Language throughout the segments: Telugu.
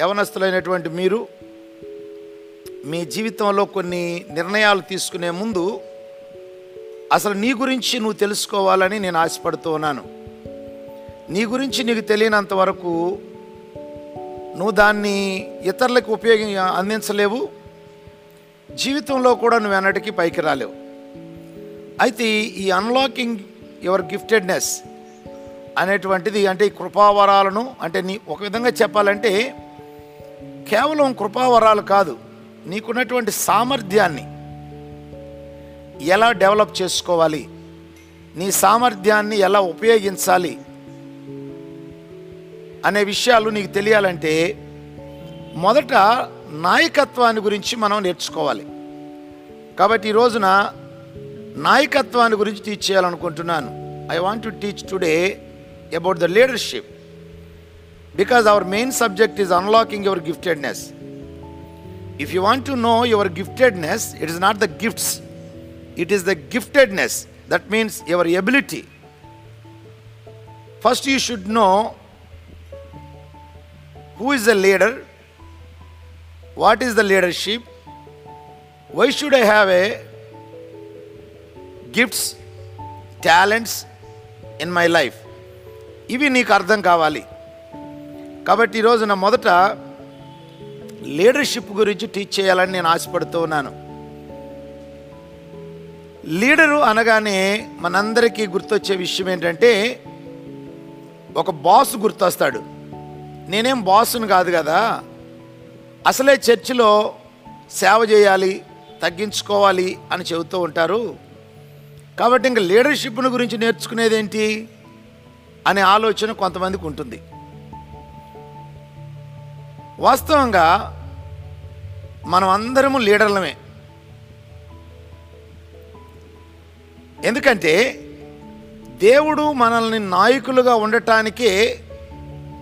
యవనస్తులైనటువంటి మీరు మీ జీవితంలో కొన్ని నిర్ణయాలు తీసుకునే ముందు అసలు నీ గురించి నువ్వు తెలుసుకోవాలని నేను ఆశపడుతూ ఉన్నాను. నీ గురించి నీకు తెలియనంత వరకు నువ్వు దాన్ని ఇతరులకు ఉపయోగ అందించలేవు. జీవితంలో కూడా నువ్వు ఎన్నటికీ పైకి రాలేవు. అయితే ఈ అన్లాకింగ్ యువర్ గిఫ్టెడ్నెస్ అనేటువంటిది అంటే కృపావరాలను అంటే నీ ఒక విధంగా చెప్పాలంటే కేవలం కృపావరాలు కాదు నీకున్నటువంటి సామర్థ్యాన్ని ఎలా డెవలప్ చేసుకోవాలి నీ సామర్థ్యాన్ని ఎలా ఉపయోగించాలి అనే విషయాలు నీకు తెలియాలంటే మొదట నాయకత్వాన్ని గురించి మనం నేర్చుకోవాలి. కాబట్టి ఈ రోజున నాయకత్వాన్ని గురించి టీచ్ చేయాలనుకుంటున్నాను. I want to teach today about the leadership because our main subject is unlocking your giftedness if you want to know your giftedness it is not the gifts it is the giftedness that means your ability first you should know who is the leader what is the leadership why should i have a gifts talents in my life ఇవి నీకు అర్థం కావాలి కాబట్టి ఈరోజు నా మొదట లీడర్షిప్ గురించి టీచ్ చేయాలని నేను ఆశపడుతూ ఉన్నాను. లీడరు అనగానే మనందరికీ గుర్తొచ్చే విషయం ఏంటంటే ఒక బాస్ గుర్తొస్తాడు. నేనేం బాసును కాదు కదా అసలే చర్చిలో సేవ చేయాలి తగ్గించుకోవాలి అని చెబుతూ ఉంటారు. కాబట్టి ఇంకా లీడర్షిప్ను గురించి నేర్చుకునేది ఏంటి అనే ఆలోచన కొంతమందికి ఉంటుంది. వాస్తవంగా మనం అందరము లీడర్లమే. ఎందుకంటే దేవుడు మనల్ని నాయకులుగా ఉండటానికే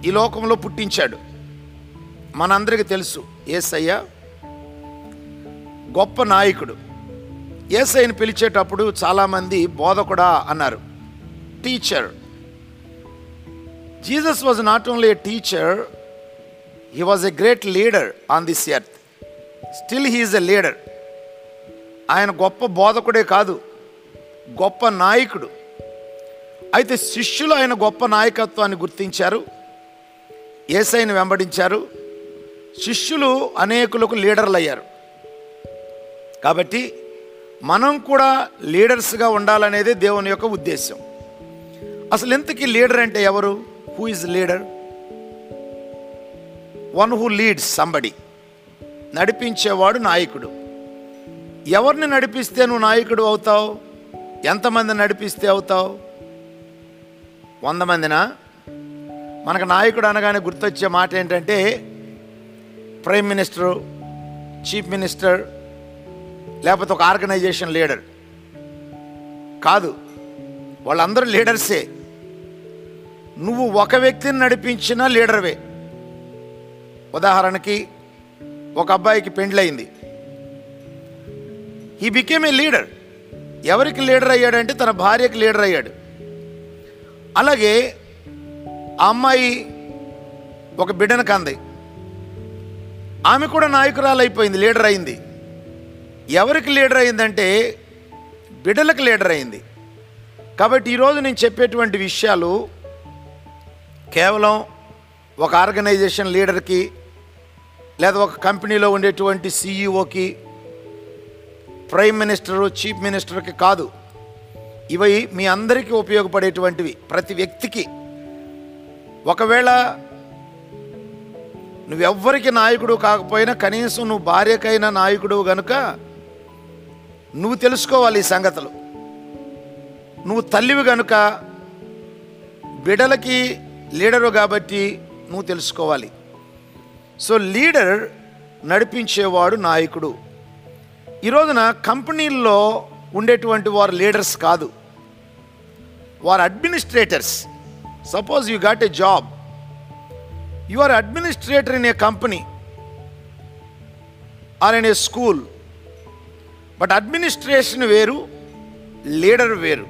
ఈ లోకంలో పుట్టించాడు. మనందరికీ తెలుసు ఏసయ్య గొప్ప నాయకుడు. ఏసయ్యని పిలిచేటప్పుడు చాలామంది బోధకుడా అన్నారు. Teacher Jesus was not only a teacher he was a great leader on this earth still he is a leader ఆయన గొప్ప బోధకుడే కాదు గొప్ప నాయకుడు. అయితే శిష్యులు ఆయన గొప్ప నాయకత్వాన్ని గుర్తించారు ఏసైని వెంబడించారు. శిష్యులు అనేకులకు లీడర్లు అయ్యారు కాబట్టి మనం కూడా లీడర్స్గా ఉండాలనేదే దేవుని యొక్క ఉద్దేశం. అసలు ఎంతకీ లీడర్ అంటే ఎవరు? Who is leader one who leads somebody నడిపించేవాడు నాయకుడు. ఎవరిని నడిపిస్తే నువ్వు నాయకుడు అవుతావు? ఎంతమంది నడిపిస్తే అవుతావు? వంద మందినా? మనకు నాయకుడు అనగానే గుర్తొచ్చే మాట ఏంటంటే ప్రైమ్ మినిస్టరు చీఫ్ మినిస్టర్ లేకపోతే ఒక ఆర్గనైజేషన్ లీడర్. కాదు వాళ్ళందరూ లీడర్సే. నువ్వు ఒక వ్యక్తిని నడిపించిన లీడర్వే. ఉదాహరణకి ఒక అబ్బాయికి పెండ్లయింది. ఈ బికేమ్ ఏ లీడర్ ఎవరికి లీడర్ అయ్యాడంటే తన భార్యకి లీడర్ అయ్యాడు. అలాగే ఆ అమ్మాయి ఒక బిడ్డను కంది. ఆమె కూడా నాయకురాలు అయిపోయింది లీడర్ అయింది. ఎవరికి లీడర్ అయిందంటే బిడ్డలకు లీడర్ అయింది. కాబట్టి ఈరోజు నేను చెప్పేటువంటి విషయాలు కేవలం ఒక ఆర్గనైజేషన్ లీడర్కి లేదా ఒక కంపెనీలో ఉండేటువంటి సీఈఓకి ప్రైమ్ మినిస్టరు చీఫ్ మినిస్టర్కి కాదు. ఇవి మీ అందరికీ ఉపయోగపడేటువంటివి. ప్రతి వ్యక్తికి. ఒకవేళ నువ్వెవ్వరికి నాయకుడు కాకపోయినా కనీసం నువ్వు భార్యకైనా నాయకుడు గనుక నువ్వు తెలుసుకోవాలి ఈ సంగతులు. నువ్వు తల్లివి గనుక బిడలకి లీడరు కాబట్టి నువ్వు తెలుసుకోవాలి. సో లీడర్ నడిపించేవాడు నాయకుడు. ఈ రోజున కంపెనీల్లో ఉండేటువంటి వారు లీడర్స్ కాదు. వారు administrators. Suppose you got a job. You are administrator in a company. Or in a school. But administration వేరు లీడర్ వేరు.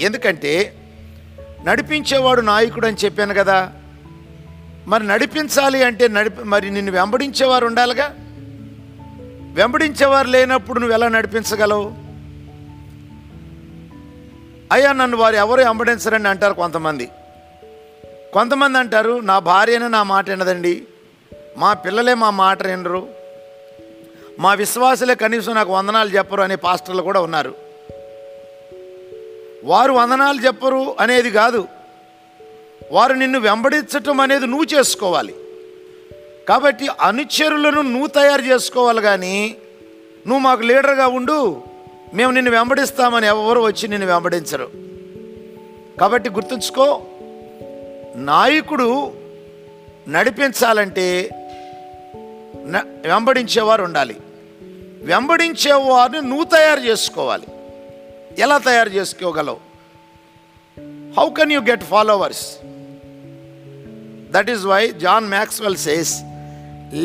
ఎందుకంటే నడిపించేవాడు నాయకుడు అని చెప్పాను కదా. మరి నడిపించాలి అంటే నడిపి మరి నిన్ను వెంబడించేవారు ఉండాలిగా? వెంబడించేవారు లేనప్పుడు నువ్వు ఎలా నడిపించగలవు? అయ్యా నన్ను వారు ఎవరు వెంబడించరని అంటారు కొంతమంది. కొంతమంది అంటారు నా భార్యనే నా మాట వినదండి. మా పిల్లలే మా మాట వినరు. మా విశ్వాసులే కనీసం నాకు వందనాలు చెప్పరు అనే పాస్టర్లు కూడా ఉన్నారు. వారు వందనాలు చెప్పరు అనేది కాదు. వారు నిన్ను వెంబడించటం అనేది నువ్వు చేసుకోవాలి. కాబట్టి అనుచరులను నువ్వు తయారు చేసుకోవాలి కానీ నువ్వు మాకు లీడర్గా ఉండు మేము నిన్ను వెంబడిస్తామని ఎవరు వచ్చి నిన్ను వెంబడించరు. కాబట్టి గుర్తుంచుకో నాయకుడు నడిపించాలంటే వెంబడించేవారు ఉండాలి. వెంబడించేవారిని నువ్వు తయారు చేసుకోవాలి. ఎలా తయారు చేసుకోగలవు? How can you get followers that is why John Maxwell says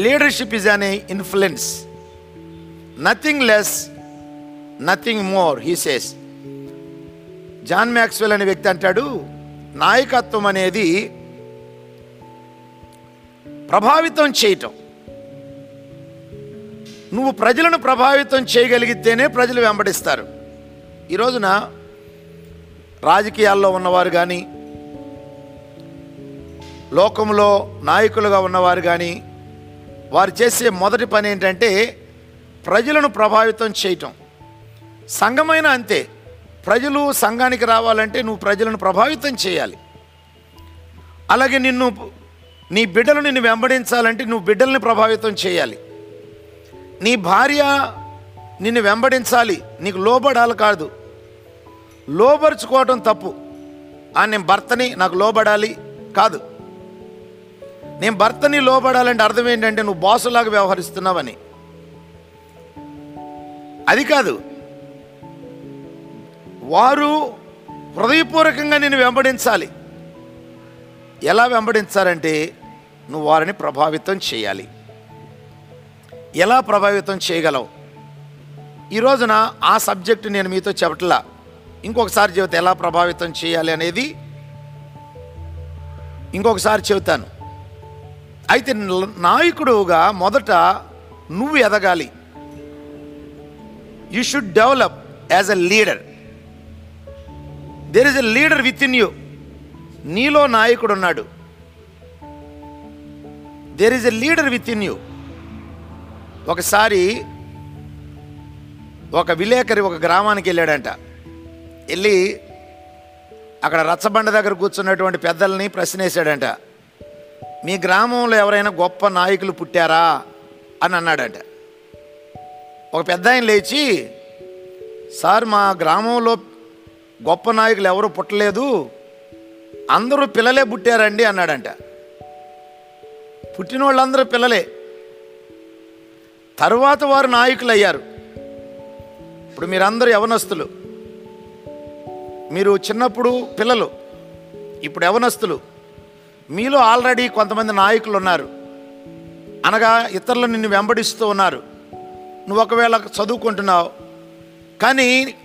leadership is an influence nothing less nothing more he says John Maxwell అనే వ్యక్తి అంటాడు నాయకత్వం అనేది ప్రభావితం చేయటం. నువ్వు ప్రజలను ప్రభావితం చేయగలిగితేనే ప్రజలు వెంబడిస్తారు. ఈ రోజున రాజకీయాల్లో ఉన్నవారు కానీ లోకంలో నాయకులుగా ఉన్నవారు కానీ వారు చేసే మొదటి పని ఏంటంటే ప్రజలను ప్రభావితం చేయటం. సంఘమైన అంతే. ప్రజలు సంఘానికి రావాలంటే నువ్వు ప్రజలను ప్రభావితం చేయాలి. అలాగే నిన్ను నీ బిడ్డలు నిన్ను వెంబడించాలంటే నువ్వు బిడ్డల్ని ప్రభావితం చేయాలి. నీ భార్య నిన్ను వెంబడించాలి. నీకు లోబడాలి కాదు. లోబరుచుకోవటం తప్పు. ఆ నేను భర్తని నాకు లోబడాలి కాదు. నేను భర్తని లోబడాలంటే అర్థం ఏంటంటే నువ్వు బాసులాగా వ్యవహరిస్తున్నావని. అది కాదు. వారు హృదయపూర్వకంగా నేను వెంబడించాలి. ఎలా వెంబడించాలంటే నువ్వు వారిని ప్రభావితం చేయాలి. ఎలా ప్రభావితం చేయగలవు? ఈ రోజున ఆ సబ్జెక్టు నేను మీతో చెప్పట్లా. ఇంకొకసారి చెబితే ఎలా ప్రభావితం చేయాలి అనేది ఇంకొకసారి చెబుతాను. అయితే నాయకుడుగా మొదట నువ్వు ఎదగాలి. You should develop as a leader there is a leader within you నీలో నాయకుడు ఉన్నాడు there is a leader within you ఒకసారి ఒక విలేకరి ఒక గ్రామానికి వెళ్ళాడంట. వెళ్ళి అక్కడ రచ్చబండ దగ్గర కూర్చున్నటువంటి పెద్దల్ని ప్రశ్నేశాడంట. మీ గ్రామంలో ఎవరైనా గొప్ప నాయకులు పుట్టారా అని అన్నాడంట. ఒక పెద్ద ఆయన లేచి సార్ మా గ్రామంలో గొప్ప నాయకులు ఎవరు పుట్టలేదు అందరూ పిల్లలే పుట్టారండి అన్నాడంట. పుట్టిన వాళ్ళందరూ పిల్లలే. తర్వాత వారు నాయకులు అయ్యారు ఇప్పుడు మీరందరూ యవనస్తులు. మీరు చిన్నప్పుడు పిల్లలు ఇప్పుడు యవనస్తులు. మీలో ఆల్రెడీ కొంతమంది నాయకులు ఉన్నారు అనగా ఇతరులు నిన్ను వెంబడిస్తూ ఉన్నారు. నువ్వు ఒకవేళ చదువుకుంటున్నావు. కానీ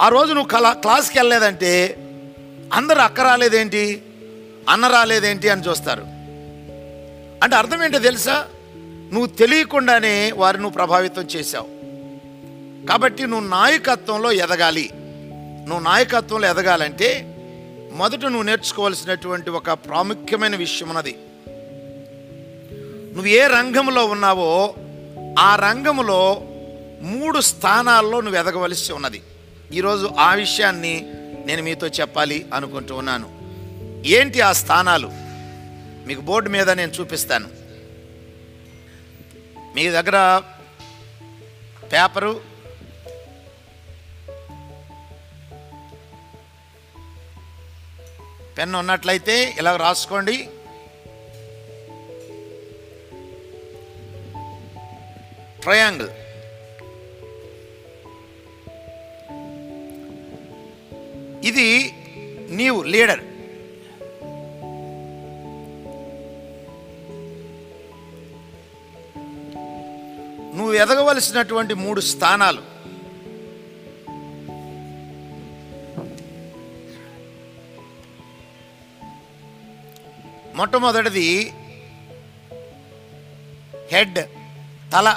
ఆ రోజు నువ్వు కలా క్లాస్కి వెళ్ళలేదంటే అందరూ అక్క రాలేదేంటి? అన్న రాలేదేంటి అని చూస్తారు. అంటే అర్థం ఏంటో తెలుసా? నువ్వు తెలియకుండానే వారు నువ్వు ప్రభావితం చేశావు. కాబట్టి నువ్వు నాయకత్వంలో ఎదగాలి. నువ్వు నాయకత్వంలో ఎదగాలంటే మొదట నువ్వు నేర్చుకోవాల్సినటువంటి ఒక ప్రాముఖ్యమైన విషయం ఉన్నది. నువ్వు ఏ రంగంలో ఉన్నావో ఆ రంగంలో మూడు స్థానాల్లో నువ్వు ఎదగవలసి ఉన్నది. ఈరోజు ఆ విషయాన్ని నేను మీతో చెప్పాలి అనుకుంటూ ఉన్నాను. ఏంటి ఆ స్థానాలు? మీకు బోర్డు మీద నేను చూపిస్తాను. మీ దగ్గర పేపరు పెన్ ఉన్నట్లయితే ఇలా రాసుకోండి. ట్రయాంగిల్. ఇది నీవు లీడర్. నువ్వు ఎదగవలసినటువంటి మూడు స్థానాలు. మొట్టమొదటిది హెడ్ తల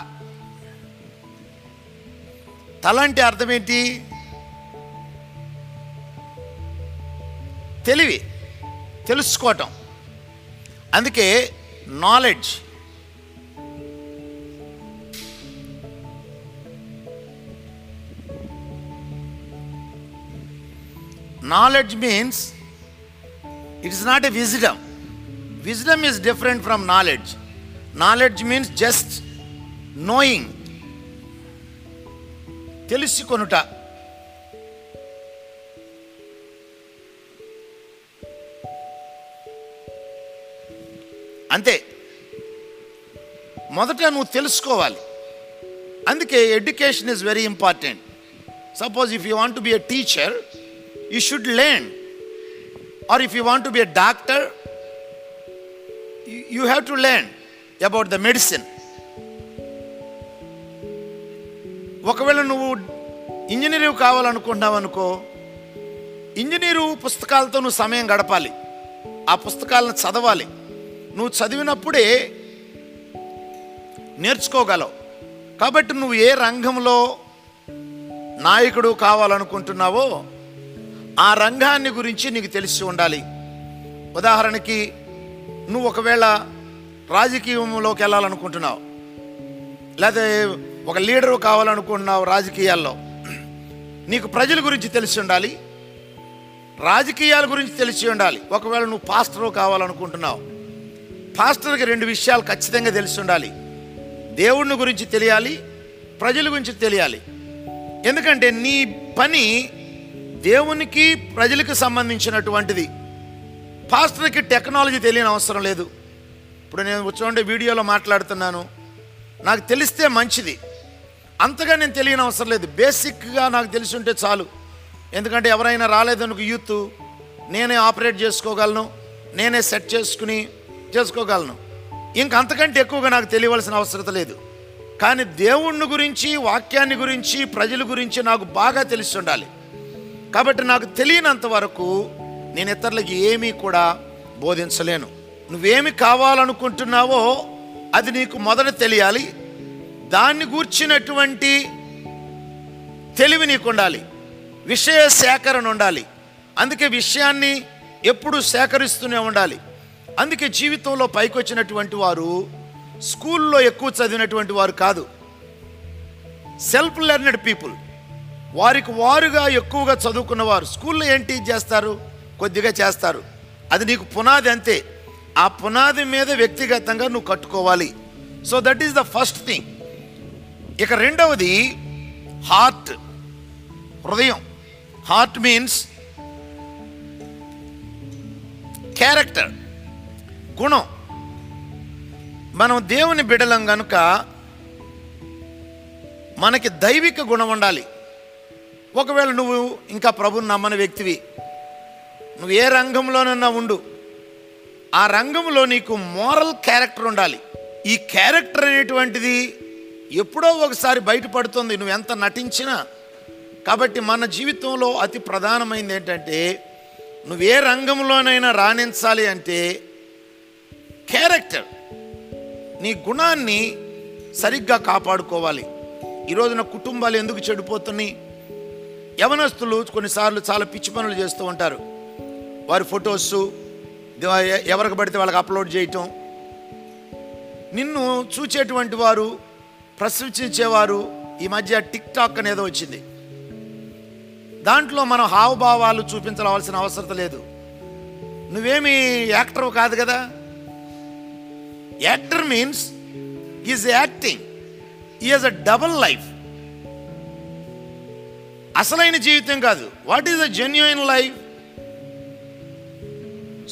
తల అంటే అర్థం ఏంటి తెలివి తెలుసుకోవటం అందుకే knowledge knowledge means it is not a wisdom wisdom is different from knowledge knowledge means just knowing తెలుసుకొనుట. అంతే. మొదట నువ్వు తెలుసుకోవాలి. అందుకే education is very important suppose if you want be a teacher you should learn or if you want be a doctor you have to learn about the medicine ఒకవేళ నువ్వు ఇంజనీరింగ్ కావాలనుకుంటున్నావు అనుకో ఇంజనీరు పుస్తకాలతో నువ్వు సమయం గడపాలి. ఆ పుస్తకాలను చదవాలి. నువ్వు చదివినప్పుడే నేర్చుకోగలవు. కాబట్టి నువ్వు ఏ రంగంలో నాయకుడు కావాలనుకుంటున్నావో ఆ రంగాన్ని గురించి నీకు తెలిసి ఉండాలి. ఉదాహరణకి నువ్వు ఒకవేళ రాజకీయంలోకి వెళ్ళాలనుకుంటున్నావు లేదా ఒక లీడరు కావాలనుకుంటున్నావు రాజకీయాల్లో నీకు ప్రజల గురించి తెలిసి ఉండాలి రాజకీయాల గురించి తెలిసి ఉండాలి. ఒకవేళ నువ్వు పాస్టరు కావాలనుకుంటున్నావు పాస్టర్కి రెండు విషయాలు ఖచ్చితంగా తెలిసి ఉండాలి. దేవుడిని గురించి తెలియాలి ప్రజల గురించి తెలియాలి. ఎందుకంటే నీ పని దేవునికి ప్రజలకు సంబంధించినటువంటిది. పాస్టర్కి టెక్నాలజీ తెలియని అవసరం లేదు. ఇప్పుడు నేను కూర్చోండి వీడియోలో మాట్లాడుతున్నాను. నాకు తెలిస్తే మంచిది. అంతగా నేను తెలియని అవసరం లేదు. బేసిక్గా నాకు తెలిసి ఉంటే చాలు. ఎందుకంటే ఎవరైనా రాలేదనుకు యూత్ నేనే ఆపరేట్ చేసుకోగలను నేనే సెట్ చేసుకుని చేసుకోగలను. ఇంకా అంతకంటే ఎక్కువగా నాకు తెలియవలసిన అవసరం లేదు. కానీ దేవుణ్ణి గురించి వాక్యాన్ని గురించి ప్రజల గురించి నాకు బాగా తెలిసి ఉండాలి. కాబట్టి నాకు తెలియనంత వరకు నేను ఇతరులకి ఏమీ కూడా బోధించలేను. నువ్వేమి కావాలనుకుంటున్నావో అది నీకు మొదట తెలియాలి. దాన్ని గూర్చినటువంటి తెలివి నీకు ఉండాలి విషయ సేకరణ ఉండాలి. అందుకే విషయాన్ని ఎప్పుడు సేకరిస్తూనే ఉండాలి. అందుకే జీవితంలో పైకి వచ్చినటువంటి వారు స్కూల్లో ఎక్కువ చదివినటువంటి వారు కాదు. Self learned people. వారికి వారుగా ఎక్కువగా చదువుకున్నవారు. స్కూల్లో ఏంటి చేస్తారు? కొద్దిగా చేస్తారు. అది నీకు పునాది అంతే. ఆ పునాది మీద వ్యక్తిగతంగా నువ్వు కట్టుకోవాలి. So that is the first thing ఇక రెండవది హార్ట్ హృదయం. హార్ట్ మీన్స్ క్యారెక్టర్ గుణం. మనం దేవుని బిడలం కనుక మనకి దైవిక గుణం ఉండాలి. ఒకవేళ నువ్వు ఇంకా ప్రభుని నమ్మని వ్యక్తివి నువ్వు ఏ రంగంలోనన్నా ఉండు. ఆ రంగంలో నీకు మోరల్ క్యారెక్టర్ ఉండాలి. ఈ క్యారెక్టర్ అనేటువంటిది ఎప్పుడో ఒకసారి బయటపడుతుంది. నువ్వు ఎంత నటించినా. కాబట్టి మన జీవితంలో అతి ప్రధానమైనది ఏంటంటే నువ్వు ఏ రంగంలోనైనా రాణించాలి అంటే క్యారెక్టర్. నీ గుణాన్ని సరిగ్గా కాపాడుకోవాలి. ఈ రోజున కుటుంబాలు ఎందుకు చెడిపోతున్నాయి? యవనస్తులు కొన్నిసార్లు చాలా పిచ్చి పనులు చేస్తూ ఉంటారు. వారి ఫొటోస్ ఎవరికి పడితే వాళ్ళకి అప్లోడ్ చేయటం. నిన్ను చూచేటువంటి వారు ప్రశంసించేవారు ఈ మధ్య టిక్ టాక్ అనేది వచ్చింది. దాంట్లో మనం హావభావాలు చూపించవలసిన అవసరం లేదు. నువ్వేమి యాక్టర్ కాదు కదా? Actor means is acting is a double life అసలైన జీవితం కాదు. What is a genuine life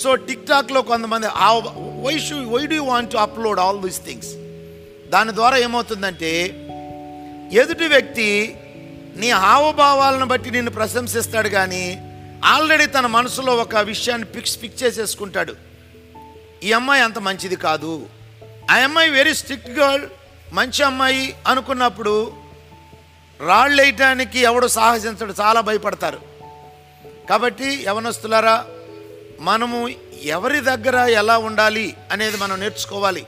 so tick టాక్లో కొంతమంది why should why do want to upload all these things దాని ద్వారా ఏమవుతుందంటే ఎదుటి వ్యక్తి నీ హావభావాలను బట్టి నిన్ను ప్రశంసిస్తాడు కానీ ఆల్రెడీ తన మనసులో ఒక విషయాన్ని ఫిక్స్ ఫిక్స్ చేసేసుకుంటాడు. ఈ అమ్మాయి అంత మంచిది కాదు. ఆ అమ్మాయి వెరీ స్ట్రిక్ట్ గర్ల్ మంచి అమ్మాయి అనుకున్నప్పుడు రాళ్ళు వేయటానికి ఎవడు సాహసించడు చాలా భయపడతారు. కాబట్టి యవనస్తులారా మనము ఎవరి దగ్గర ఎలా ఉండాలి అనేది మనం నేర్చుకోవాలి.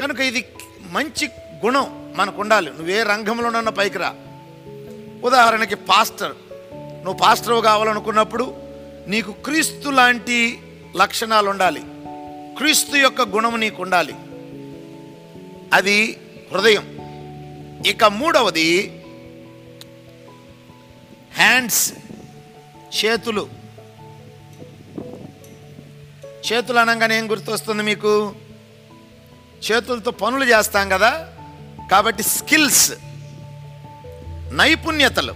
కనుక ఇది మంచి గుణం మనకు ఉండాలి నువ్వే రంగంలోనన్న పైకి రా. ఉదాహరణకి పాస్టర్. నువ్వు పాస్టర్ కావాలనుకున్నప్పుడు నీకు క్రీస్తు లాంటి లక్షణాలు ఉండాలి క్రీస్తు యొక్క గుణము నీకు ఉండాలి అది హృదయం. ఇక మూడవది హ్యాండ్స్ చేతులు. చేతులు అనగానే ఏం గుర్తొస్తుంది మీకు? చేతులతో పనులు చేస్తాం కదా? కాబట్టి స్కిల్స్ నైపుణ్యతలు.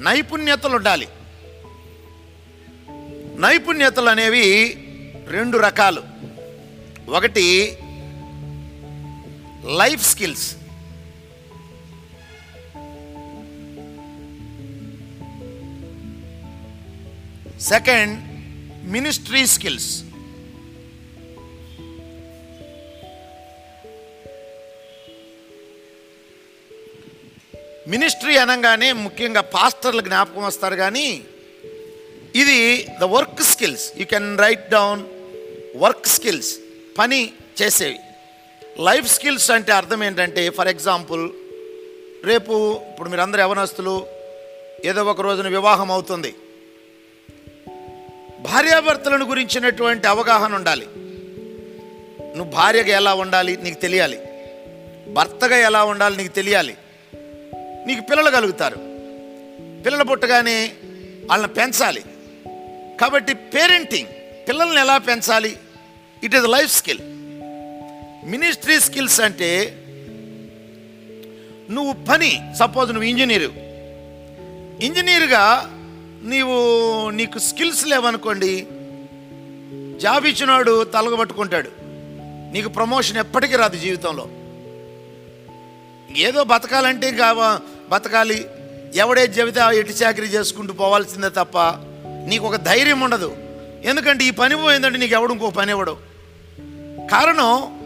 నైపుణ్యతలు ఉండాలి. నైపుణ్యతలు అనేవి రెండు రకాలు. ఒకటి life skills. Second ministry skills ministry అనగానే ముఖ్యంగా పాస్టర్లు జ్ఞాపకం వస్తారు కానీ ఇది the work skills you can write down work skills పని చేసేవి. లైఫ్ స్కిల్స్ అంటే అర్థం ఏంటంటే ఫర్ ఎగ్జాంపుల్ రేపు ఇప్పుడు మీరందరూ యవనస్తులు ఏదో ఒక రోజున వివాహం అవుతుంది. భార్యాభర్తలను గురించినటువంటి అవగాహన ఉండాలి. నువ్వు భార్యగా ఎలా ఉండాలి నీకు తెలియాలి. భర్తగా ఎలా ఉండాలి నీకు తెలియాలి. నీకు పిల్లలు కలుగుతారు. పిల్లలు పుట్టగానే వాళ్ళని పెంచాలి. కాబట్టి పేరెంటింగ్ పిల్లల్ని ఎలా పెంచాలి? It is life skill ministry skills అంటే నువ్వు పని సపోజ్ నువ్వు ఇంజనీరు. ఇంజనీర్గా నీవు నీకు స్కిల్స్ లేవనుకోండి జాబ్ ఇచ్చినాడు తలగబట్టుకుంటాడు నీకు ప్రమోషన్ ఎప్పటికీ రాదు జీవితంలో. ఏదో బతకాలంటే ఇంకా బతకాలి. ఎవడే చెబితే ఎటు చాకరీ చేసుకుంటూ పోవాల్సిందే తప్ప నీకు ఒక ధైర్యం ఉండదు. ఎందుకంటే ఈ పని పోయిందంటే నీకు ఎవడు ఇంకో పని ఇవ్వడు. కారణం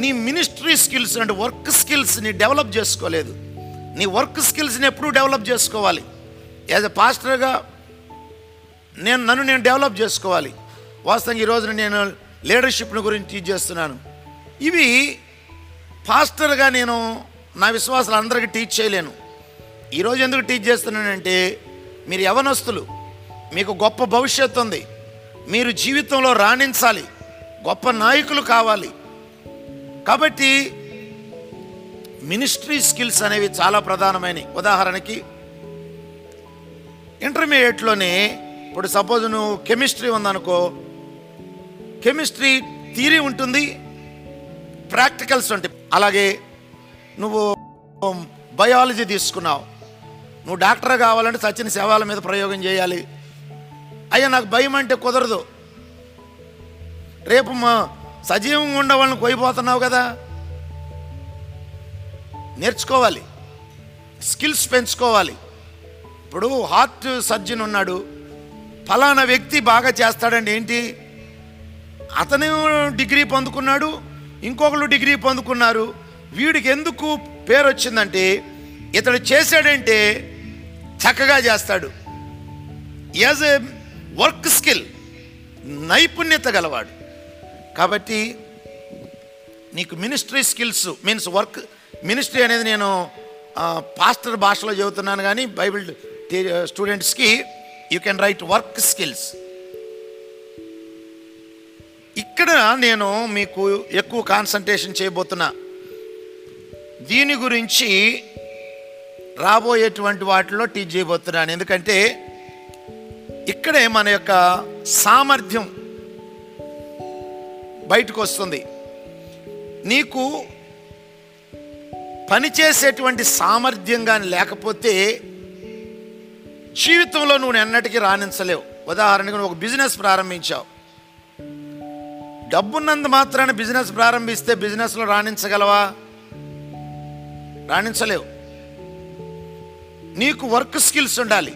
నీ మినిస్ట్రీ స్కిల్స్ అంటే వర్క్ స్కిల్స్ని డెవలప్ చేసుకోలేదు. నీ వర్క్ స్కిల్స్ని ఎప్పుడూ డెవలప్ చేసుకోవాలి. యాజ్ ఎ పాస్టర్గా నేను నన్ను నేను డెవలప్ చేసుకోవాలి. వాస్తవంగా ఈ రోజున నేను లీడర్షిప్ని గురించి టీచ్ చేస్తున్నాను. ఇవి పాస్టర్గా నేను నా విశ్వాసాలు అందరికీ టీచ్ చేయలేను. ఈరోజు ఎందుకు టీచ్ చేస్తున్నానంటే మీరు యవనస్తులు మీకు గొప్ప భవిష్యత్తు ఉంది. మీరు జీవితంలో రాణించాలి. గొప్ప నాయకులు కావాలి. కాబట్టి మినిస్ట్రీ స్కిల్స్ అనేవి చాలా ప్రధానమైనవి. ఉదాహరణకి ఇంటర్మీడియట్లోనే ఇప్పుడు సపోజ్ నువ్వు కెమిస్ట్రీ ఉందనుకో కెమిస్ట్రీ థీరీ ఉంటుంది ప్రాక్టికల్స్ ఉంటాయి. అలాగే నువ్వు బయాలజీ తీసుకున్నావు. నువ్వు డాక్టర్ కావాలంటే సచిన శవాల మీద ప్రయోగం చేయాలి. అయ్యా నాకు భయం అంటే కుదరదు. రేపు మా సజీవంగా ఉండే వాళ్ళని కొయిపోతున్నావు కదా. నేర్చుకోవాలి. స్కిల్స్ పెంచుకోవాలి. ఇప్పుడు హార్ట్ సర్జన్ ఉన్నాడు. ఫలానా వ్యక్తి బాగా చేస్తాడండి ఏంటి? అతను డిగ్రీ పొందుకున్నాడు ఇంకొకరు డిగ్రీ పొందుకున్నారు. వీడికి ఎందుకు పేరు వచ్చిందంటే ఇతడు చేశాడంటే చక్కగా చేస్తాడు. యాజ్ ఏ వర్క్ స్కిల్ నైపుణ్యత గలవాడు. కాబట్టి నీకు ministry skills means work ministry అనేది నేను పాస్టర్ భాషలో చెబుతున్నాను కానీ బైబిల్ టీ- స్టూడెంట్స్కి you can write work skills ఇక్కడ నేను మీకు ఎక్కువ కాన్సన్ట్రేషన్ చేయబోతున్నా. దీని గురించి రాబోయేటువంటి వాటిలో టీచ్ చేయబోతున్నాను. ఎందుకంటే ఇక్కడే మన యొక్క సామర్థ్యం బయటకు వస్తుంది. నీకు పనిచేసేటువంటి సామర్థ్యం కానీ లేకపోతే జీవితంలో నువ్వు ఎన్నటికీ రాణించలేవు. ఉదాహరణకు నువ్వు ఒక బిజినెస్ ప్రారంభించావు. డబ్బున్నంత మాత్రాన బిజినెస్ ప్రారంభిస్తే బిజినెస్లో రాణించగలవా? రాణించలేవు. నీకు వర్క్ స్కిల్స్ ఉండాలి.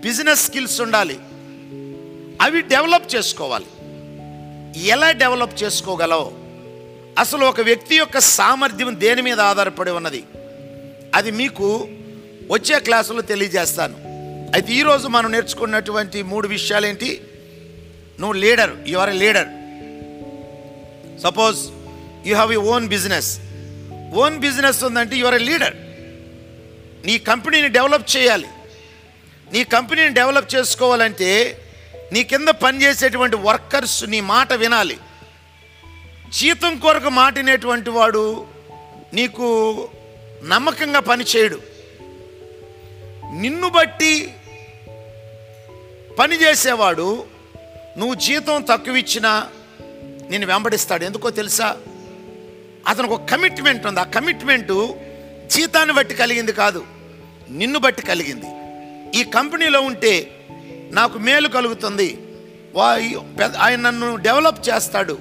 బిజినెస్ స్కిల్స్ ఉండాలి. అవి డెవలప్ చేసుకోవాలి. ఎలా డెవలప్ చేసుకోగలవు? అసలు ఒక వ్యక్తి యొక్క సామర్థ్యం దేని మీద ఆధారపడి ఉన్నది? అది మీకు వచ్చే క్లాసులో తెలియజేస్తాను. అయితే ఈరోజు మనం నేర్చుకున్నటువంటి మూడు విషయాలు ఏంటి నువ్వు leader you are a leader. Suppose you have you own business own business ఉందంటే యు ఆర్ ఎ లీడర్. నీ కంపెనీని డెవలప్ చేయాలి. నీ కంపెనీని డెవలప్ చేసుకోవాలంటే నీ కింద పనిచేసేటువంటి వర్కర్స్ నీ మాట వినాలి. జీతం కొరకు మాటినేటువంటి వాడు నీకు నమ్మకంగా పని చేయడు. నిన్ను బట్టి పని చేసేవాడు నువ్వు జీతం తక్కువ ఇచ్చినా నేను వెంబడిస్తాడు. ఎందుకో తెలుసా? అతనికి ఒక కమిట్మెంట్ ఉంది. ఆ కమిట్మెంటు జీతాన్ని బట్టి కలిగింది కాదు నిన్ను బట్టి కలిగింది. ఈ కంపెనీలో ఉంటే నాకు మేలు కలుగుతుంది. వా పెద్ద- ఆయన నన్ను డెవలప్ చేస్తాడు.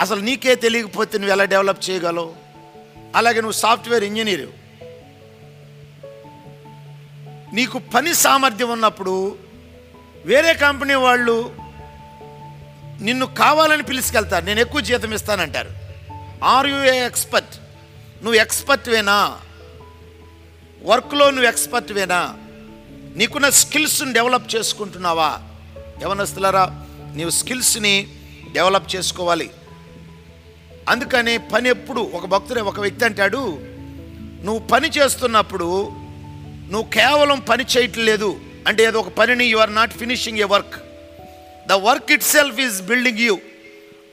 అసలు నీకే తెలియకపోతే నువ్వు ఎలా డెవలప్ చేయగలవు? అలాగే నువ్వు సాఫ్ట్వేర్ ఇంజనీర్ నీకు పని సామర్థ్యం ఉన్నప్పుడు వేరే కంపెనీ వాళ్ళు నిన్ను కావాలని పిలుచుకెళ్తారు నేను ఎక్కువ జీతం ఇస్తానంటారు. ఆర్ యు ఏ ఎక్స్పర్ట్ నువ్వు ఎక్స్పర్ట్వేనా వర్క్లో నువ్వు ఎక్స్పర్ట్వేనా నీకున్న స్కిల్స్ని డెవలప్ చేసుకుంటున్నావా? యవనస్తులారా నీవు స్కిల్స్ని డెవలప్ చేసుకోవాలి. అందుకని పని ఎప్పుడు ఒక భక్తుడు ఒక వ్యక్తి అంటాడు నువ్వు పని చేస్తున్నప్పుడు నువ్వు కేవలం పని చేయట్లేదు అంటే ఏదో ఒక పనిని you are not finishing a work the work itself is building you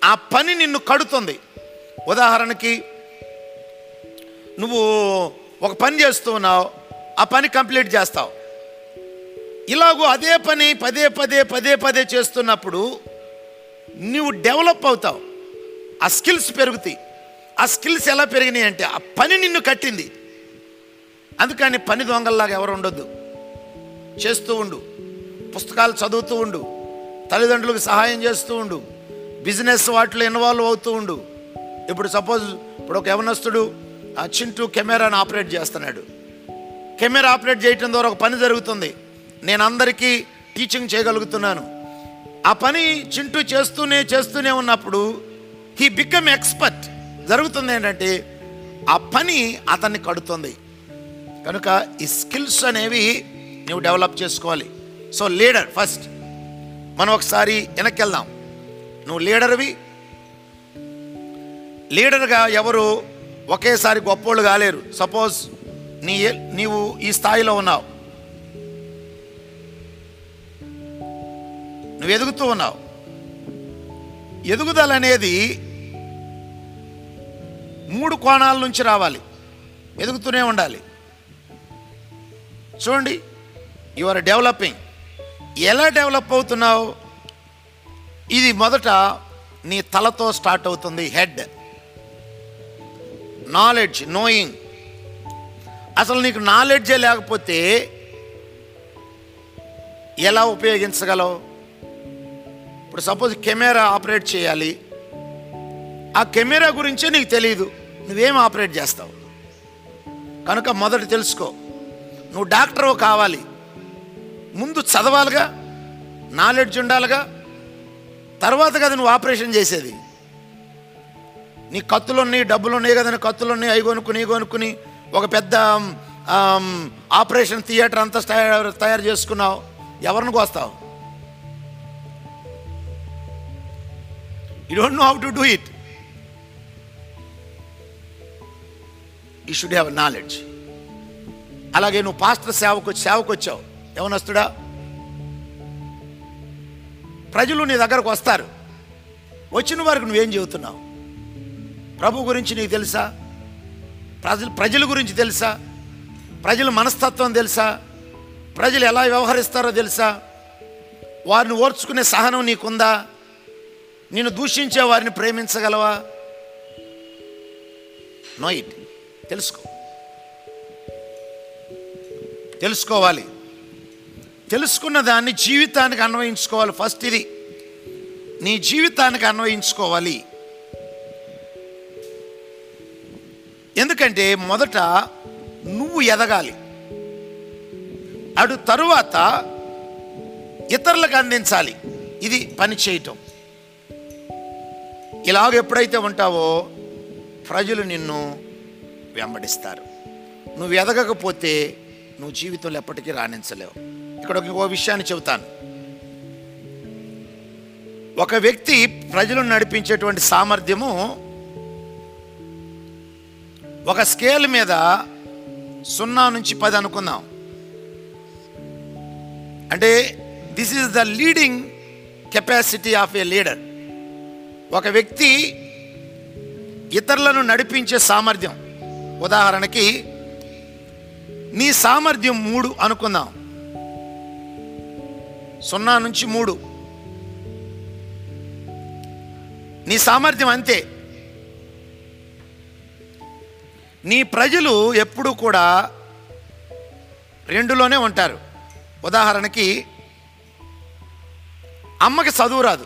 ఆ పని నిన్ను కడుతుంది. ఉదాహరణకి నువ్వు ఒక పని చేస్తూ ఉన్నావు ఆ పని కంప్లీట్ చేస్తావు. ఇలాగూ అదే పని పదే పదే పదే పదే చేస్తున్నప్పుడు నువ్వు డెవలప్ అవుతావు. ఆ స్కిల్స్ పెరుగుతాయి. ఆ స్కిల్స్ ఎలా పెరిగినాయి అంటే ఆ పని నిన్ను కట్టింది. అందుకని పని దొంగల్లాగా ఎవరు ఉండొద్దు. చేస్తూ ఉండు. పుస్తకాలు చదువుతూ ఉండు. తల్లిదండ్రులకు సహాయం చేస్తూ ఉండు. బిజినెస్ వాటిలో ఇన్వాల్వ్ అవుతూ ఉండు. ఇప్పుడు సపోజ్ ఇప్పుడు ఒక యవనస్తుడు ఆ చింటూ కెమెరాను ఆపరేట్ చేస్తున్నాడు. కెమెరా ఆపరేట్ చేయటం ద్వారా ఒక పని జరుగుతుంది. నేను అందరికీ టీచింగ్ చేయగలుగుతున్నాను. ఆ పని చింటూ చేస్తూనే చేస్తూనే ఉన్నప్పుడు హీ బికమ్ ఎక్స్పర్ట్. జరుగుతుంది ఏంటంటే ఆ పని అతన్ని కడుతుంది. కనుక ఈ స్కిల్స్ అనేవి నువ్వు డెవలప్ చేసుకోవాలి. So leader first. మనం ఒకసారి వెనక్కి వెళ్దాం నువ్వు లీడర్వి. లీడర్గా ఎవరు ఒకేసారి గొప్పోళ్ళు కాలేరు. సపోజ్ నీ నీవు ఈ స్థాయిలో ఉన్నావు. నువ్వు ఎదుగుతూ ఉన్నావు. ఎదుగుదల అనేది మూడు కోణాల నుంచి రావాలి. ఎదుగుతూనే ఉండాలి. చూడండి. యు ఆర్ డెవలపింగ్ ఎలా డెవలప్ అవుతున్నావు? ఇది మొదట నీ తలతో స్టార్ట్ అవుతుంది. హెడ్ నాలెడ్జ్ నోయింగ్ అసలు నీకు నాలెడ్జే లేకపోతే ఎలా ఉపయోగించగలవు? ఇప్పుడు సపోజ్ కెమెరా ఆపరేట్ చేయాలి. ఆ కెమెరా గురించే నీకు తెలియదు నువ్వేం ఆపరేట్ చేస్తావు? కనుక మొదట తెలుసుకో. నువ్వు డాక్టర్ కావాలి. ముందు చదవాలిగా నాలెడ్జ్ ఉండాలిగా తర్వాత కదా నువ్వు ఆపరేషన్ చేసేది. నీ కత్తులు ఉన్నాయి డబ్బులు ఉన్నాయి కదా నీ కత్తులు ఉన్నాయి అవి కొనుక్కుని కొనుక్కుని ఒక పెద్ద ఆపరేషన్ థియేటర్ అంతా తయారు తయారు చేసుకున్నావు. ఎవరిని కోస్తావు? You don't know how to do it you should have knowledge అలాగే నువ్వు పాస్టర్ సేవకు సేవకు వచ్చావు యవనస్తుడా? ప్రజలు నీ దగ్గరకు వస్తారు. వచ్చిన వారికి నువ్వేం చెబుతున్నావు? ప్రభు గురించి నీకు తెలుసా? ప్రజలు ప్రజల గురించి తెలుసా? ప్రజల మనస్తత్వం తెలుసా? ప్రజలు ఎలా వ్యవహరిస్తారో తెలుసా? వారిని ఓర్చుకునే సహనం నీకుందా? నిన్ను దూషించే వారిని ప్రేమించగలవా? No it. తెలుసుకో. తెలుసుకోవాలి. తెలుసుకున్న దాన్ని జీవితానికి అన్వయించుకోవాలి. ఫస్ట్ ఇది నీ జీవితానికి అన్వయించుకోవాలి. ఎందుకంటే మొదట నువ్వు ఎదగాలి. అటు తరువాత ఇతరులకు అందించాలి. ఇది పని చేయటం. ఇలాగ ఎప్పుడైతే ఉంటావో ప్రజలు నిన్ను వెంబడిస్తారు. నువ్వు ఎదగకపోతే నువ్వు జీవితంలో ఎప్పటికీ రాణించలేవు. ఇక్కడ ఒక విషయాన్ని చెబుతాను. ఒక వ్యక్తి ప్రజలను నడిపించేటువంటి సామర్థ్యము ఒక స్కేల్ మీద సున్నా నుంచి పది అనుకుందాం. అంటే this is the leading capacity of a leader ఒక వ్యక్తి ఇతరులను నడిపించే సామర్థ్యం. ఉదాహరణకి నీ సామర్థ్యం మూడు అనుకుందాం. సున్నా నుంచి మూడు. నీ సామర్థ్యం అంతే. నీ ప్రజలు ఎప్పుడూ కూడా రెండులోనే ఉంటారు. ఉదాహరణకి అమ్మకి చదువు రాదు.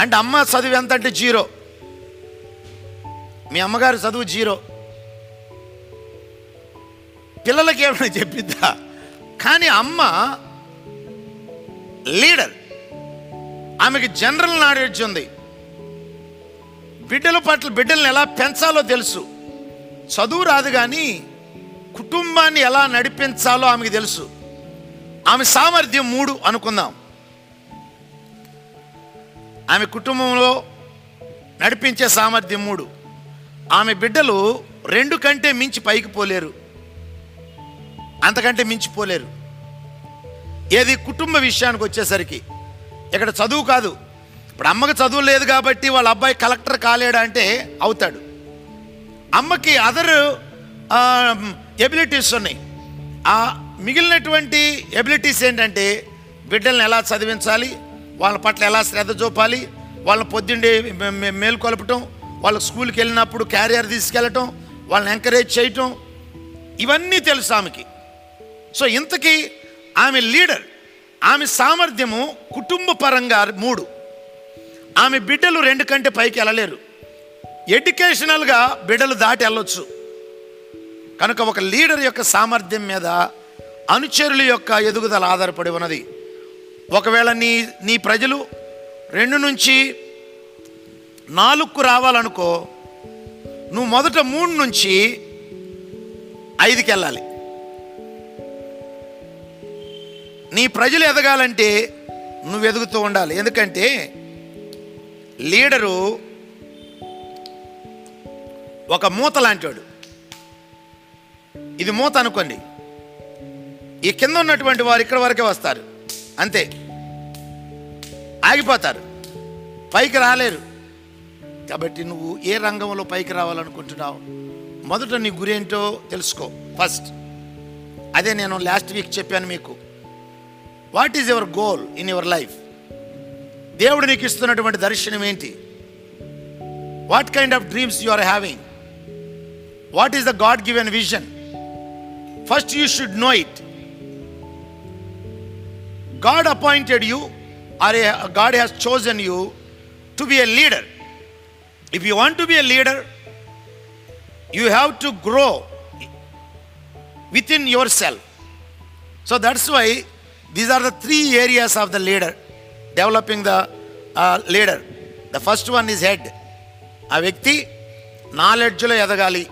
అంటే అమ్మ చదువు ఎంత అంటే జీరో. మీ అమ్మగారు చదువు జీరో. పిల్లలకి ఏమైనా చెప్పిద్దా? కానీ అమ్మ లీడర్. ఆమెకి జనరల్ నాలెడ్జ్ ఉంది. బిడ్డల పట్ల బిడ్డల్ని ఎలా పెంచాలో తెలుసు. చదువు రాదు కానీ కుటుంబాన్ని ఎలా నడిపించాలో ఆమెకి తెలుసు. ఆమె సామర్థ్యం మూడు అనుకుందాం. ఆమె కుటుంబంలో నడిపించే సామర్థ్యం మూడు. ఆమె బిడ్డలు రెండు కంటే మించి పైకి పోలేరు. అంతకంటే మించిపోలేరు ఏది కుటుంబ విషయానికి వచ్చేసరికి ఇక్కడ చదువు కాదు. ఇప్పుడు అమ్మకి చదువు లేదు కాబట్టి వాళ్ళ అబ్బాయి కలెక్టర్ కాలేడా అంటే అవుతాడు. అమ్మకి అదర్ ఎబిలిటీస్ ఉన్నాయి. ఆ మిగిలినటువంటి ఎబిలిటీస్ ఏంటంటే బిడ్డల్ని ఎలా చదివించాలి వాళ్ళ పట్ల ఎలా శ్రద్ధ చూపాలి వాళ్ళని పొద్దుండి మేలుకొలపటం వాళ్ళ స్కూల్కి వెళ్ళినప్పుడు క్యారియర్ తీసుకెళ్ళటం వాళ్ళని ఎంకరేజ్ చేయటం ఇవన్నీ తెలుసు ఆమెకి. సో ఇంతకీ ఆమె లీడర్ ఆమె సామర్థ్యము కుటుంబ పరంగా మూడు. ఆమె బిడ్డలు రెండు కంటే పైకి వెళ్ళలేరు ఎడ్యుకేషనల్గా బిడ్డలు దాటి వెళ్ళొచ్చు కనుక ఒక లీడర్ యొక్క సామర్థ్యం మీద అనుచరుల యొక్క ఎదుగుదల ఆధారపడి ఉన్నది. ఒకవేళ నీ నీ ప్రజలు రెండు నుంచి నాలుగుకు రావాలనుకో నువ్వు మొదట మూడు నుంచి ఐదుకి వెళ్ళాలి నీ ప్రజలు ఎదగాలంటే నువ్వు ఎదుగుతూ ఉండాలి. ఎందుకంటే లీడరు ఒక మూత లాంటివాడు ఇది మూత అనుకోండి. ఈ కింద ఉన్నటువంటి వారు ఇక్కడ వరకే వస్తారు. అంతే. ఆగిపోతారు. పైకి రాలేరు. కాబట్టి నువ్వు ఏ రంగంలో పైకి రావాలనుకుంటున్నావు? మొదట నీ గురేంటో తెలుసుకో. ఫస్ట్. అదే నేను లాస్ట్ వీక్ చెప్పాను మీకు. What is your goal in your life దేవుడు నీకు ఇస్తున్నటువంటి దర్శనం ఏంటి? What kind of dreams you are having what is the God given vision first you should know it God appointed you or God has chosen you to be a leader if you want to be a leader you have to grow within yourself So that's why these are the three areas of the leader, developing the uh, leader. The first one is head. ఆ వ్యక్తి నాలెడ్జ్లో ఎదగాలి.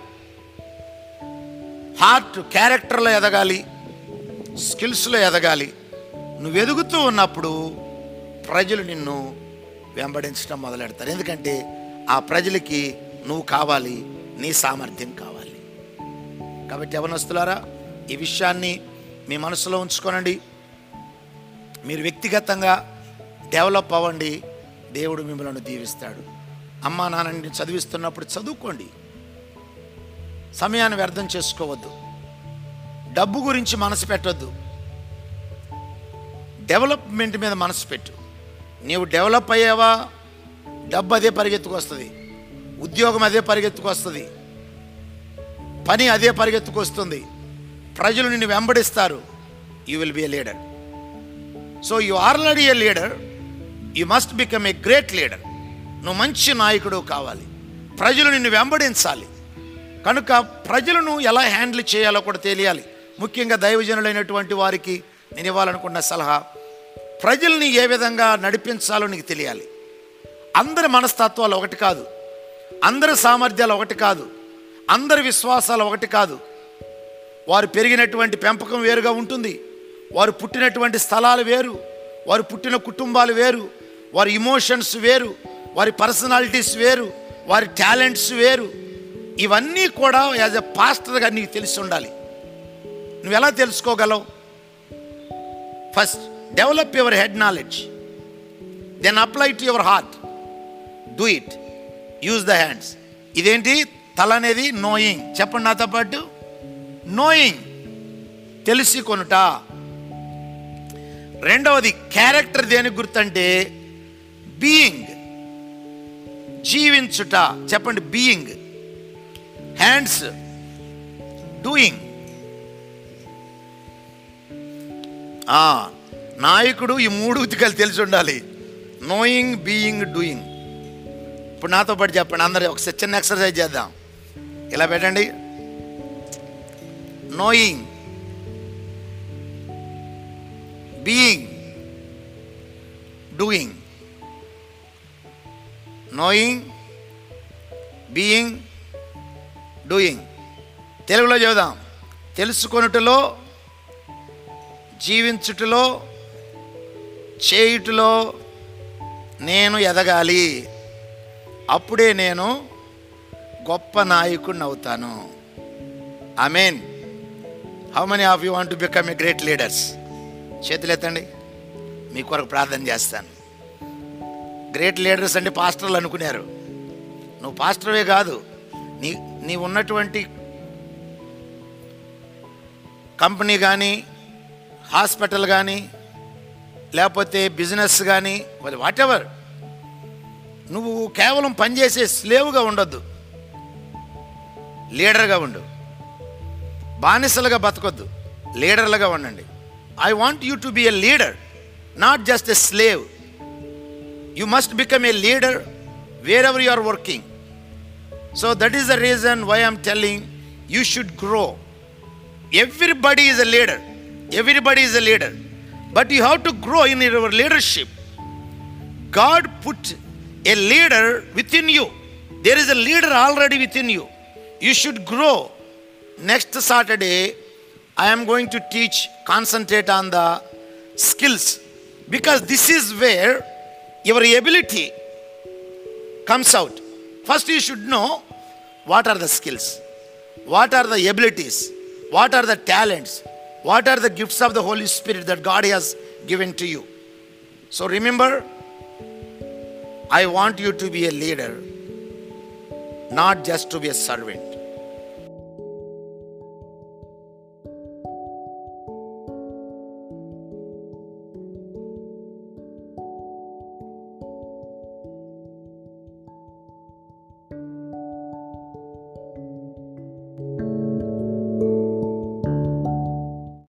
హార్ట్ క్యారెక్టర్లో ఎదగాలి. స్కిల్స్లో ఎదగాలి. నువ్వు ఎదుగుతూ ఉన్నప్పుడు ప్రజలు నిన్ను వెంబడించడం మొదలెడతారు. ఎందుకంటే ఆ ప్రజలకి నువ్వు కావాలి నీ సామర్థ్యం కావాలి. కాబట్టి యవనస్తులారా ఈ విషయాన్ని మీ మనసులో ఉంచుకోనండి. మీరు వ్యక్తిగతంగా డెవలప్ అవ్వండి. దేవుడు మిమ్మల్ని దీవిస్తాడు. అమ్మా నాన్నని చదివిస్తున్నప్పుడు చదువుకోండి. సమయాన్ని వ్యర్థం చేసుకోవద్దు. డబ్బు గురించి మనసు పెట్టొద్దు. డెవలప్మెంట్ మీద మనసు పెట్టు. నీవు డెవలప్ అయ్యావా? డబ్బు అదే పరిగెత్తుకొస్తుంది. ఉద్యోగం అదే పరిగెత్తుకొస్తుంది. పని అదే పరిగెత్తుకొస్తుంది. ప్రజలు నిన్ను వెంబడిస్తారు. You will be a leader so you already a leader you must become a great leader నువ్వు మంచి నాయకుడు కావాలి. ప్రజలు నిన్ను వెంబడించాలి. కనుక ప్రజలను ఎలా హ్యాండిల్ చేయాలో కూడా తెలియాలి. ముఖ్యంగా దైవజనులైనటువంటి వారికి నేను ఇవ్వాలనుకున్న సలహా ప్రజల్ని ఏ విధంగా నడిపించాలో నీకు తెలియాలి. అందరి మనస్తత్వాలు ఒకటి కాదు. అందరి సామర్థ్యాలు ఒకటి కాదు. అందరి విశ్వాసాలు ఒకటి కాదు. వారు పెరిగినటువంటి పెంపకం వేరుగా ఉంటుంది. వారు పుట్టినటువంటి స్థలాలు వేరు వారు పుట్టిన కుటుంబాలు వేరు వారి ఇమోషన్స్ వేరు వారి పర్సనాలిటీస్ వేరు వారి టాలెంట్స్ వేరు. ఇవన్నీ కూడా యాజ్ ఎ పాస్టర్గా నీకు తెలిసి ఉండాలి. నువ్వు ఎలా తెలుసుకోగలవు? First develop your head knowledge then apply to your heart do it use the hands ఇదేంటి? తల అనేది నోయింగ్ చెప్పండి నాతో పాటు. నోయింగ్ తెలిసి కొనుట. రెండవది క్యారెక్టర్ దేనికి గుర్తంటే బీయింగ్ జీవించుట. చెప్పండి బీయింగ్ హ్యాండ్స్ డూయింగ్ నాయకుడు ఈ మూడు ఉతికలు తెలిసి ఉండాలి. నోయింగ్ బీయింగ్ డూయింగ్ ఇప్పుడు నాతో పాటు చెప్పండి అందరూ ఒక చిన్న ఎక్సర్సైజ్ చేద్దాం. ఇలా పెట్టండి. Knowing being doing knowing being doing తెలుగులో చదుదాం తెలుసుకొనుటలో జీవించుటలో చేయుటలో నేను ఎదగాలి. అప్పుడే నేను గొప్ప నాయకుడిని అవుతాను. I mean how many of you want to become a great leaders చేతులెత్తండి. మీ కొరకు ప్రార్థన చేస్తాను. గ్రేట్ లీడర్స్ అంటే పాస్టర్లు అనుకున్నారు. నువ్వు పాస్టర్వే కాదు. నీ నీ ఉన్నటువంటి కంపెనీ కానీ హాస్పిటల్ కానీ లేకపోతే బిజినెస్ కానీ వాట్ ఎవర్ నువ్వు కేవలం పనిచేసే స్లేవుగా ఉండొద్దు. లీడర్గా ఉండు. బానిసలుగా బతకొద్దు. లీడర్లుగా ఉండండి. I want you to be a leader, not just a slave. You must become a leader wherever you are working. So that is the reason why I'm telling you should grow. Everybody is a leader. Everybody is a leader. But you have to grow in your leadership. God put a leader within you. There is a leader already within you. You should grow. Next Saturday, I am going to teach, concentrate on the skills because this is where your ability comes out. First, you should know what are the skills, what are the abilities, what are the talents, what are the gifts of the Holy Spirit that God has given to you. So, remember, I want you to be a leader, not just to be a servant.